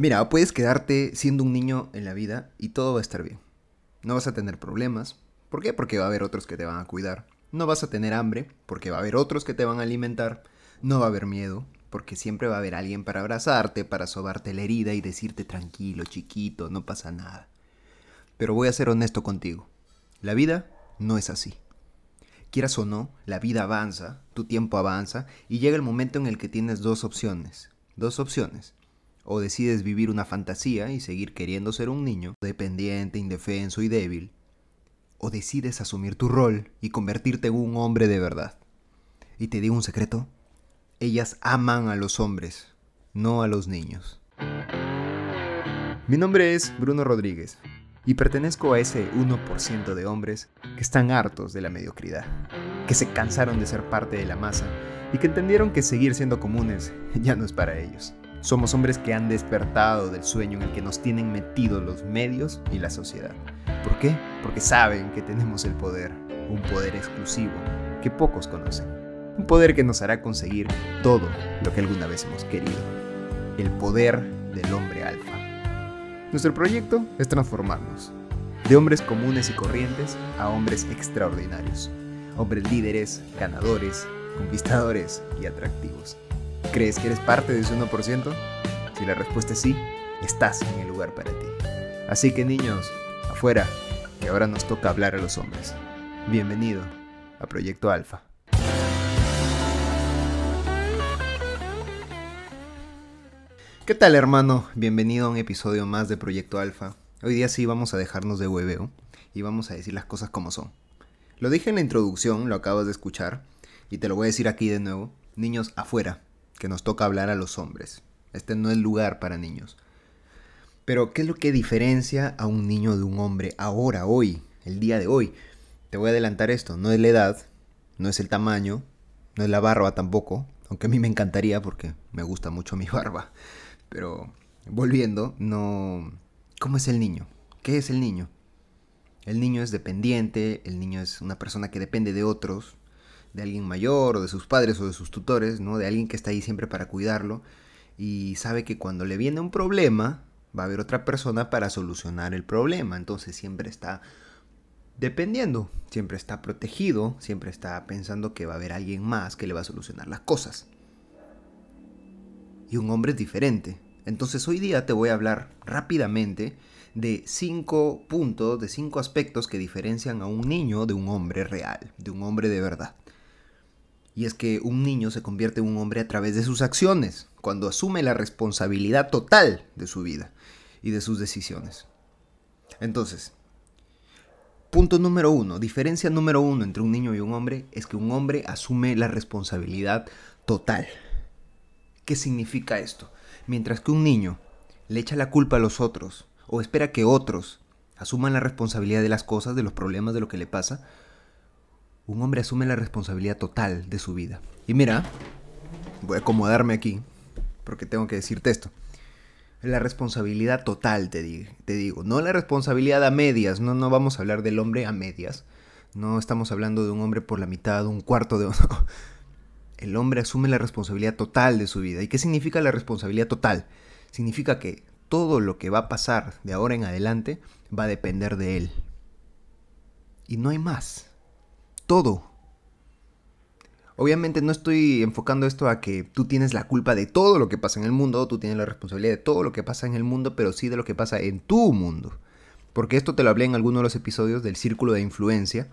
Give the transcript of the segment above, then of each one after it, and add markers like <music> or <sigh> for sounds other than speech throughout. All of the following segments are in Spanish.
Mira, puedes quedarte siendo un niño en la vida y todo va a estar bien. No vas a tener problemas. ¿Por qué? Porque va a haber otros que te van a cuidar. No vas a tener hambre, porque va a haber otros que te van a alimentar. No va a haber miedo, porque siempre va a haber alguien para abrazarte, para sobarte la herida y decirte tranquilo, chiquito, no pasa nada. Pero voy a ser honesto contigo. La vida no es así. Quieras o no, la vida avanza, tu tiempo avanza y llega el momento en el que tienes dos opciones. Dos opciones. O decides vivir una fantasía y seguir queriendo ser un niño, dependiente, indefenso y débil. O decides asumir tu rol y convertirte en un hombre de verdad. Y te digo un secreto. Ellas aman a los hombres, no a los niños. Mi nombre es Bruno Rodríguez y pertenezco a ese 1% de hombres que están hartos de la mediocridad, que se cansaron de ser parte de la masa y que entendieron que seguir siendo comunes <laughs> ya no es para ellos. Somos hombres que han despertado del sueño en el que nos tienen metidos los medios y la sociedad. ¿Por qué? Porque saben que tenemos el poder, un poder exclusivo que pocos conocen. Un poder que nos hará conseguir todo lo que alguna vez hemos querido. El poder del hombre alfa. Nuestro proyecto es transformarnos de hombres comunes y corrientes a hombres extraordinarios. Hombres líderes, ganadores, conquistadores y atractivos. ¿Crees que eres parte de ese 1%? Si la respuesta es sí, estás en el lugar para ti. Así que niños, afuera, que ahora nos toca hablar a los hombres. Bienvenido a Proyecto Alfa. ¿Qué tal hermano? Bienvenido a un episodio más de Proyecto Alfa. Hoy día sí vamos a dejarnos de hueveo y vamos a decir las cosas como son. Lo dije en la introducción, lo acabas de escuchar, y te lo voy a decir aquí de nuevo. Niños, afuera, que nos toca hablar a los hombres. Este no es lugar para niños. Pero, ¿qué es lo que diferencia a un niño de un hombre ahora, hoy, el día de hoy? Te voy a adelantar esto, no es la edad, no es el tamaño, no es la barba tampoco, aunque a mí me encantaría porque me gusta mucho mi <laughs> barba. Pero volviendo, no... ¿Cómo es el niño? ¿Qué es el niño? El niño es dependiente, el niño es una persona que depende de otros, de alguien mayor o de sus padres o de sus tutores, ¿no? De alguien que está ahí siempre para cuidarlo y sabe que cuando le viene un problema va a haber otra persona para solucionar el problema, entonces siempre está dependiendo, siempre está protegido, siempre está pensando que va a haber alguien más que le va a solucionar las cosas. Y un hombre es diferente. Entonces hoy día te voy a hablar rápidamente de cinco puntos, de cinco aspectos que diferencian a un niño de un hombre real, de un hombre de verdad. Y es que un niño se convierte en un hombre a través de sus acciones, cuando asume la responsabilidad total de su vida y de sus decisiones. Entonces, punto número uno, diferencia número uno entre un niño y un hombre es que un hombre asume la responsabilidad total. ¿Qué significa esto? Mientras que un niño le echa la culpa a los otros o espera que otros asuman la responsabilidad de las cosas, de los problemas, de lo que le pasa, un hombre asume la responsabilidad total de su vida. Y mira, voy a acomodarme aquí, porque tengo que decirte esto. La responsabilidad total, te, digo. No la responsabilidad a medias, no, no vamos a hablar del hombre a medias. No estamos hablando de un hombre por la mitad, un cuarto de... <laughs> El hombre asume la responsabilidad total de su vida. ¿Y qué significa la responsabilidad total? Significa que todo lo que va a pasar de ahora en adelante va a depender de él. Y no hay más todo. Obviamente no estoy enfocando esto a que tú tienes la culpa de todo lo que pasa en el mundo, tú tienes la responsabilidad de todo lo que pasa en el mundo, pero sí de lo que pasa en tu mundo. Porque esto te lo hablé en alguno de los episodios del círculo de influencia.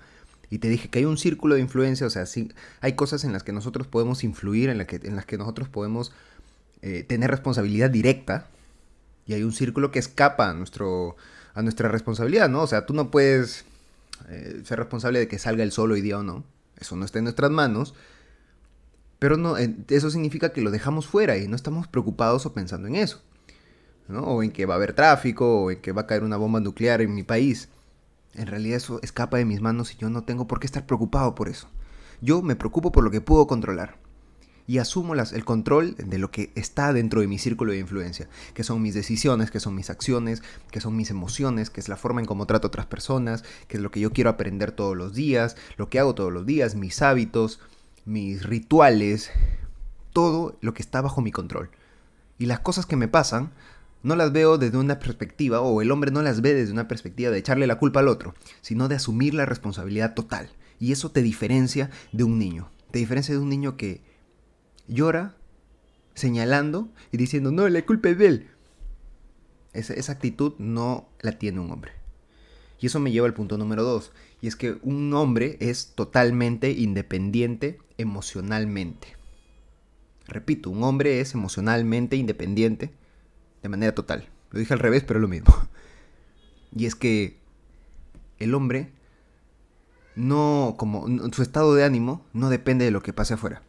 Y te dije que hay un círculo de influencia, o sea, hay cosas en las que nosotros podemos influir, en, que, en las que nosotros podemos eh, tener responsabilidad directa. Y hay un círculo que escapa a, nuestro, a nuestra responsabilidad, ¿no? O sea, tú no puedes eh, ser responsable de que salga el sol hoy día o no. Eso no está en nuestras manos. Pero no, eso significa que lo dejamos fuera y no estamos preocupados o pensando en eso. O en que va a haber tráfico, o en que va a caer una bomba nuclear en mi país. En realidad eso escapa de mis manos y yo no tengo por qué estar preocupado por eso. Yo me preocupo por lo que puedo controlar y asumo el control de lo que está dentro de mi círculo de influencia, que son mis decisiones, que son mis acciones, que son mis emociones, que es la forma en cómo trato a otras personas, que es lo que yo quiero aprender todos los días, lo que hago todos los días, mis hábitos, mis rituales, todo lo que está bajo mi control. Y las cosas que me pasan no las veo desde una perspectiva, o el hombre no las ve desde una perspectiva de echarle la culpa al otro, sino de asumir la responsabilidad total. Y eso te diferencia de un niño. Te diferencia de un niño que llora señalando y diciendo, no, la culpa es de él. Esa, actitud no la tiene un hombre. Y eso me lleva al punto número dos. Y es que un hombre es totalmente independiente emocionalmente. Repito, un hombre es emocionalmente independiente de manera total. Lo dije al revés, pero es lo mismo. <laughs> Y es que el hombre no, como su estado de ánimo no depende de lo que pase afuera.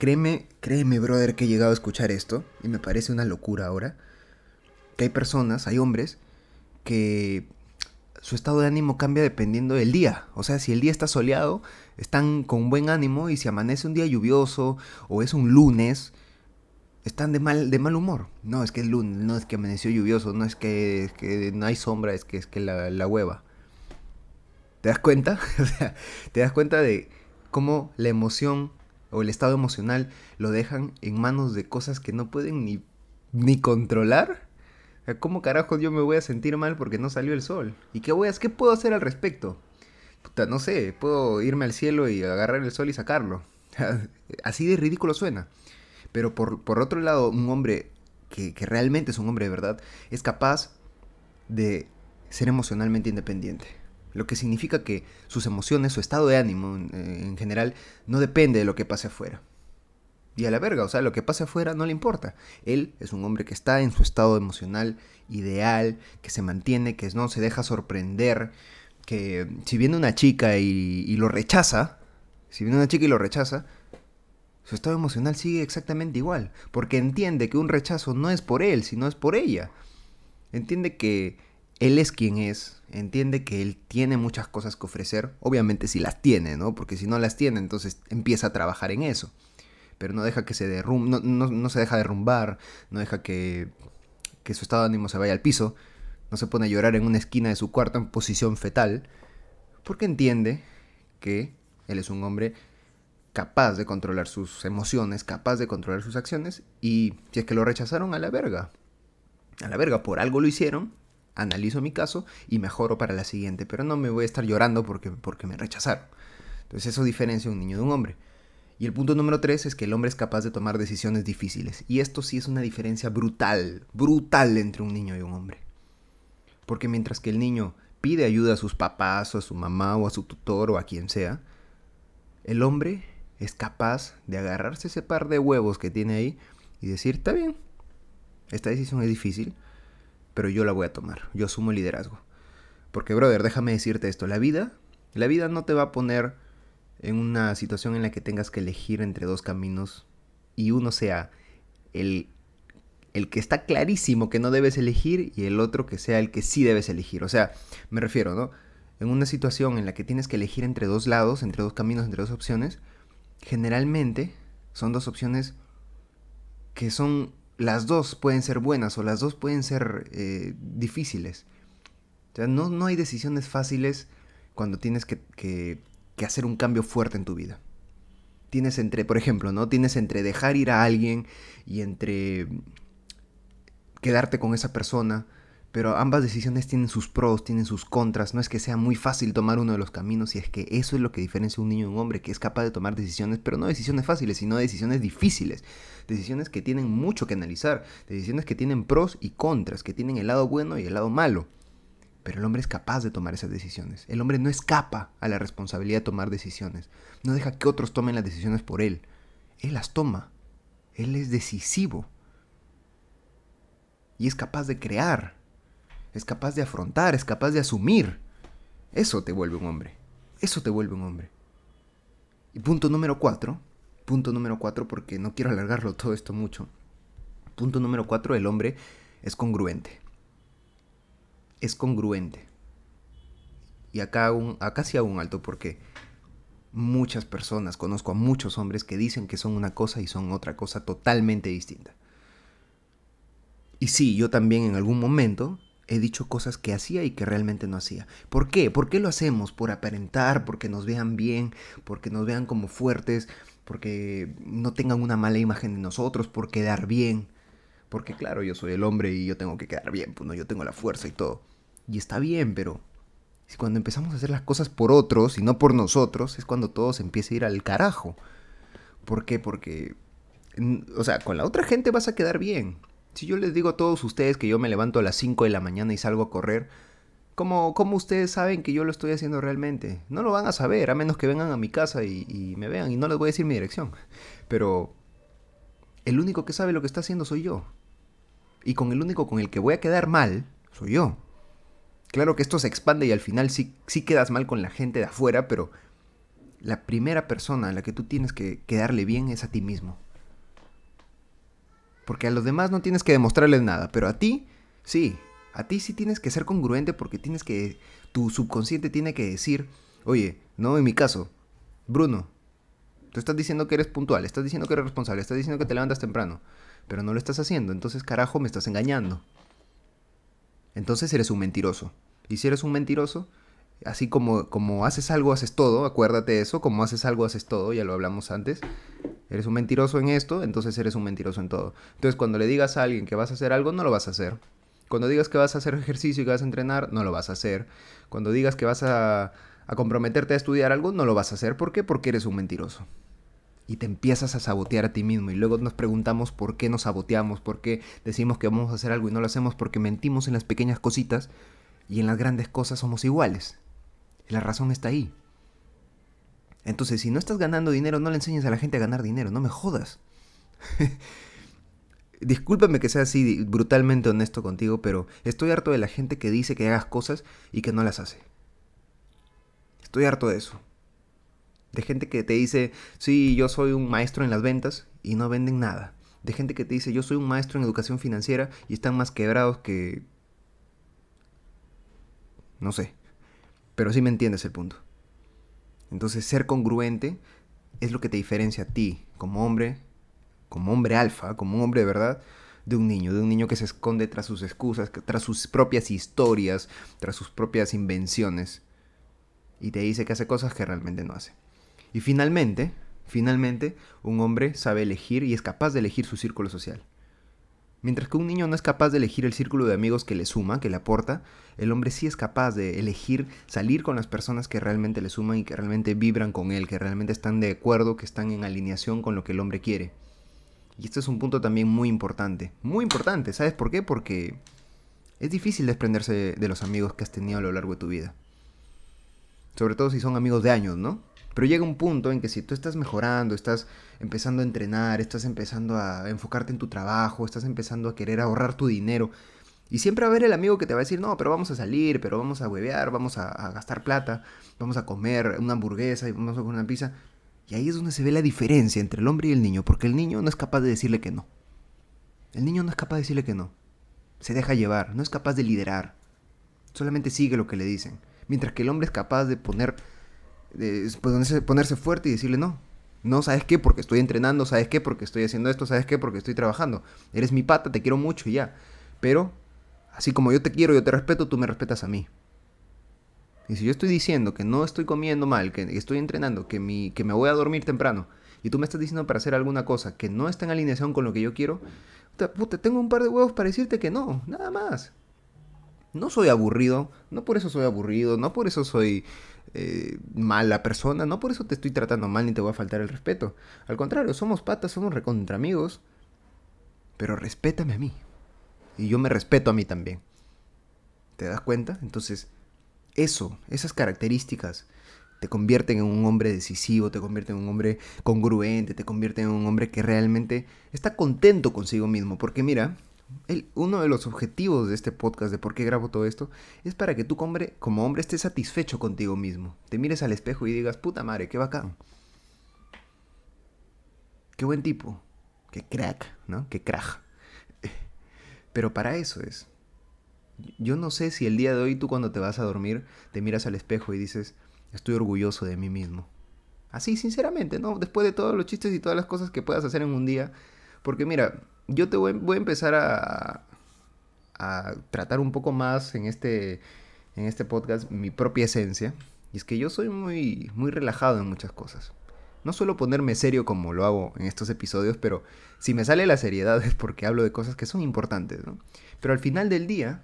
Créeme, créeme, brother, que he llegado a escuchar esto y me parece una locura ahora. Que hay personas, hay hombres que su estado de ánimo cambia dependiendo del día. O sea, si el día está soleado, están con buen ánimo y si amanece un día lluvioso o es un lunes, están de mal, de mal humor. No, es que es lunes, no es que amaneció lluvioso, no es que, no hay sombra, es que es que la, la hueva. ¿Te das cuenta? <laughs> o sea, te das cuenta de cómo la emoción o el estado emocional lo dejan en manos de cosas que no pueden ni, ni controlar. ¿Cómo carajo yo me voy a sentir mal porque no salió el sol? ¿Y qué, voy a, qué puedo hacer al respecto? Puta, no sé, puedo irme al cielo y agarrar el sol y sacarlo. <laughs> Así de ridículo suena. Pero por, por otro lado, un hombre que, que realmente es un hombre de verdad es capaz de ser emocionalmente independiente. Lo que significa que sus emociones, su estado de ánimo eh, en, general, no depende de lo que pase afuera. Y a la verga, o sea, lo que pase afuera no le importa. Él es un hombre que está en su estado emocional ideal, que se mantiene, que no se deja sorprender, que si viene una chica y, y lo rechaza, si viene una chica y lo rechaza, su estado emocional sigue exactamente igual, porque entiende que un rechazo no es por él, sino es por ella. Entiende que él es quien es, entiende que él tiene muchas cosas que ofrecer, obviamente si las tiene, ¿no? Porque si no las tiene, entonces empieza a trabajar en eso. Pero no deja que se derrumbe, no, no, se deja derrumbar, no deja que, que su estado de ánimo se vaya al piso, no se pone a llorar en una esquina de su cuarto en posición fetal, porque entiende que él es un hombre capaz de controlar sus emociones, capaz de controlar sus acciones, y si es que lo rechazaron a la verga, a la verga, por algo lo hicieron, analizo mi caso y mejoro para la siguiente, pero no me voy a estar llorando porque, porque me rechazaron. Entonces eso diferencia un niño de un hombre. Y el punto número tres es que el hombre es capaz de tomar decisiones difíciles. Y esto sí es una diferencia brutal, brutal entre un niño y un hombre. Porque mientras que el niño pide ayuda a sus papás o a su mamá o a su tutor o a quien sea, el hombre es capaz de agarrarse ese par de huevos que tiene ahí y decir, está bien, esta decisión es difícil, pero yo la voy a tomar, yo asumo el liderazgo. Porque, brother, déjame decirte esto, la vida, la vida no te va a poner en una situación en la que tengas que elegir entre dos caminos y uno sea el, el que está clarísimo que no debes elegir y el otro que sea el que sí debes elegir. O sea, me refiero, ¿no? En una situación en la que tienes que elegir entre dos lados, entre dos caminos, entre dos opciones, generalmente son dos opciones que son las dos pueden ser buenas o las dos pueden ser eh, difíciles. O sea, no, no, hay decisiones fáciles cuando tienes que, que, que, hacer un cambio fuerte en tu vida. Tienes entre, por ejemplo, ¿no? Tienes entre dejar ir a alguien y entre quedarte con esa persona pero ambas decisiones tienen sus pros, tienen sus contras. No es que sea muy fácil tomar uno de los caminos y es que eso es lo que diferencia un niño de un hombre, que es capaz de tomar decisiones, pero no decisiones fáciles, sino decisiones difíciles. Decisiones que tienen mucho que analizar, decisiones que tienen pros y contras, que tienen el lado bueno y el lado malo. Pero el hombre es capaz de tomar esas decisiones. El hombre no escapa a la responsabilidad de tomar decisiones. No deja que otros tomen las decisiones por él. Él las toma. Él es decisivo. Y es capaz de crear es capaz de afrontar, es capaz de asumir. Eso te vuelve un hombre. Eso te vuelve un hombre. Y punto número cuatro, punto número cuatro porque no quiero alargarlo todo esto mucho. Punto número cuatro, el hombre es congruente. Es congruente. Y acá, un, acá sí hago un alto porque muchas personas, conozco a muchos hombres que dicen que son una cosa y son otra cosa totalmente distinta. Y sí, yo también en algún momento he dicho cosas que hacía y que realmente no hacía. ¿Por qué? ¿Por qué lo hacemos? Por aparentar, porque nos vean bien, porque nos vean como fuertes, porque no tengan una mala imagen de nosotros, por quedar bien, Porque claro, yo soy el hombre y yo tengo que quedar bien, pues no, yo tengo la fuerza y todo. Y está bien, pero cuando empezamos a hacer las cosas por otros y no por nosotros, es cuando todo se empieza a ir al carajo. ¿Por qué? Porque, o sea, con la otra gente vas a quedar bien. Si yo les digo a todos ustedes que yo me levanto a las 5 de la mañana y salgo a correr, ¿cómo, ¿cómo, ustedes saben que yo lo estoy haciendo realmente? No lo van a saber, a menos que vengan a mi casa y, y me vean y no les voy a decir mi dirección. Pero el único que sabe lo que está haciendo soy yo. Y con el único con el que voy a quedar mal, soy yo. Claro que esto se expande y al final sí, sí quedas mal con la gente de afuera, pero la primera persona a la que tú tienes que quedarle bien es a ti mismo. Porque a los demás no tienes que demostrarles nada, pero a ti, sí. A ti sí tienes que ser congruente porque tienes que. Tu subconsciente tiene que decir, oye, no en mi caso, Bruno, tú estás diciendo que eres puntual, estás diciendo que eres responsable, estás diciendo que te levantas temprano, pero no lo estás haciendo, entonces carajo me estás engañando entonces eres un mentiroso. Y si eres un mentiroso, así como, como haces algo, haces todo, acuérdate eso, como haces algo, haces todo, ya lo hablamos antes. Eres un mentiroso en esto, entonces eres un mentiroso en todo. Entonces cuando le digas a alguien que vas a hacer algo, no lo vas a hacer. Cuando digas que vas a hacer ejercicio y que vas a entrenar, no lo vas a hacer. Cuando digas que vas a, a comprometerte a estudiar algo, no lo vas a hacer. ¿Por qué? Porque eres un mentiroso y te empiezas a sabotear a ti mismo y luego nos preguntamos por qué nos saboteamos, por qué decimos que vamos a hacer algo y no lo hacemos porque mentimos en las pequeñas cositas y en las grandes cosas somos iguales. La razón está ahí. Entonces, si no estás ganando dinero, no le enseñes a la gente a ganar dinero, no me jodas. <laughs> Discúlpame que sea así brutalmente honesto contigo, pero estoy harto de la gente que dice que hagas cosas y que no las hace. Estoy harto de eso. De gente que te dice, sí, yo soy un maestro en las ventas y no venden nada. De gente que te dice, yo soy un maestro en educación financiera y están más quebrados que... No sé. Pero sí me entiendes el punto. Entonces ser congruente es lo que te diferencia a ti como hombre, como hombre alfa, como hombre de verdad, de un niño, de un niño que se esconde tras sus excusas, tras sus propias historias, tras sus propias invenciones y te dice que hace cosas que realmente no hace. Y finalmente, finalmente, un hombre sabe elegir y es capaz de elegir su círculo social. Mientras que un niño no es capaz de elegir el círculo de amigos que le suma, que le aporta, el hombre sí es capaz de elegir salir con las personas que realmente le suman y que realmente vibran con él, que realmente están de acuerdo, que están en alineación con lo que el hombre quiere. Y este es un punto también muy importante. Muy importante, ¿sabes por qué? Porque es difícil desprenderse de los amigos que has tenido a lo largo de tu vida. Sobre todo si son amigos de años, ¿no? Pero llega un punto en que si tú estás mejorando, estás empezando a entrenar, estás empezando a enfocarte en tu trabajo, estás empezando a querer ahorrar tu dinero, y siempre va a haber el amigo que te va a decir, no, pero vamos a salir, pero vamos a huevear, vamos a, gastar plata, vamos a comer una hamburguesa y vamos a comer una pizza. Y ahí es donde se ve la diferencia entre el hombre y el niño, porque el niño no es capaz de decirle que no. El niño no es capaz de decirle que no. Se deja llevar, no es capaz de liderar. Solamente sigue lo que le dicen. Mientras que el hombre es capaz de poner ponerse, ponerse fuerte y decirle no. No, ¿sabes qué? Porque estoy entrenando, ¿sabes qué? Porque estoy haciendo esto, ¿sabes qué? Porque estoy trabajando. Eres mi pata, te quiero mucho y ya. Pero, así como yo te quiero, yo te respeto, tú me respetas a mí. Y si yo estoy diciendo que no estoy comiendo mal, que estoy entrenando, que, mi, que me voy a dormir temprano, y tú me estás diciendo para hacer alguna cosa que no está en alineación con lo que yo quiero, puta, tengo un par de huevos para decirte que no, nada más. No soy aburrido, no por eso soy aburrido, no por eso soy eh, mala persona, no por eso te estoy tratando mal ni te voy a faltar el respeto. Al contrario, somos patas, somos recontra amigos. Pero respétame a mí. Y yo me respeto a mí también. ¿Te das cuenta? Entonces, eso, esas características te convierten en un hombre decisivo, te convierten en un hombre congruente, te convierten en un hombre que realmente está contento consigo mismo. Porque mira, uno de los objetivos de este podcast, de por qué grabo todo esto, es para que tú hombre, como hombre estés satisfecho contigo mismo. Te mires al espejo y digas, puta madre, qué bacán. Qué buen tipo. Qué crack, ¿no? Qué crack. <laughs> Pero para eso es. Yo no sé si el día de hoy tú cuando te vas a dormir te miras al espejo y dices, estoy orgulloso de mí mismo. Así, sinceramente, ¿no? Después de todos los chistes y todas las cosas que puedas hacer en un día. Porque mira, yo te voy, a empezar a, a, tratar un poco más en este, en este podcast mi propia esencia. Y es que yo soy muy, muy relajado en muchas cosas. No suelo ponerme serio como lo hago en estos episodios, pero si me sale la seriedad <laughs> es porque hablo de cosas que son importantes, ¿no? Pero al final del día,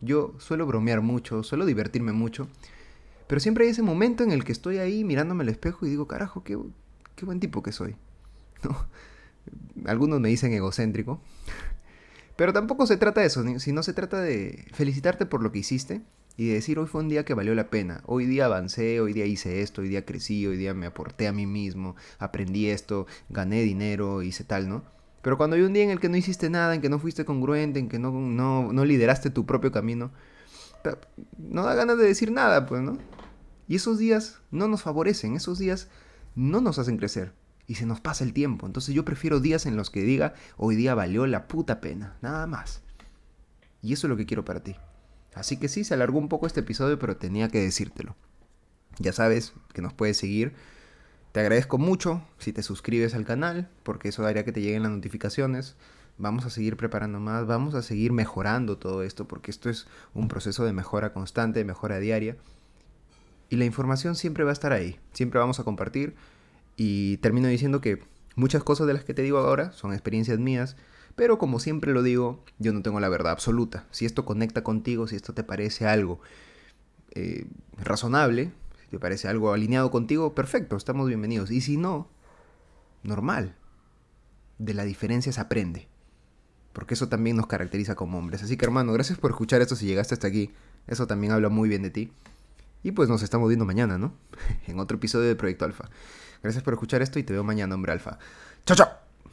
yo suelo bromear mucho, suelo divertirme mucho, pero siempre hay ese momento en el que estoy ahí mirándome al espejo y digo, carajo, qué, qué buen tipo que soy. <laughs> ¿No? Algunos me dicen egocéntrico, <laughs> pero tampoco se trata de eso, sino se trata de felicitarte por lo que hiciste y de decir hoy fue un día que valió la pena, hoy día avancé, hoy día hice esto, hoy día crecí, hoy día me aporté a mí mismo, aprendí esto, gané dinero, hice tal, ¿no? Pero cuando hay un día en el que no hiciste nada, en que no fuiste congruente, en que no, no, no lideraste tu propio camino, no da ganas de decir nada, pues, ¿no? Y esos días no nos favorecen, esos días no nos hacen crecer y se nos pasa el tiempo. Entonces yo prefiero días en los que diga, hoy día valió la puta pena, nada más. Y eso es lo que quiero para ti. Así que sí, se alargó un poco este episodio, pero tenía que decírtelo. Ya sabes que nos puedes seguir. Te agradezco mucho si te suscribes al canal, porque eso haría que te lleguen las notificaciones. Vamos a seguir preparando más, vamos a seguir mejorando todo esto, porque esto es un proceso de mejora constante, de mejora diaria. Y la información siempre va a estar ahí, siempre vamos a compartir y termino diciendo que muchas cosas de las que te digo ahora son experiencias mías, pero como siempre lo digo, yo no tengo la verdad absoluta. Si esto conecta contigo, si esto te parece algo eh, razonable, si te parece algo alineado contigo, perfecto, estamos bienvenidos. Y si no, normal. De la diferencia se aprende. Porque eso también nos caracteriza como hombres. Así que hermano, gracias por escuchar esto si llegaste hasta aquí. Eso también habla muy bien de ti. Y pues nos estamos viendo mañana, ¿no? <laughs> en otro episodio de Proyecto Alfa. Gracias por escuchar esto y te veo mañana, hombre alfa. ¡Chao, chao!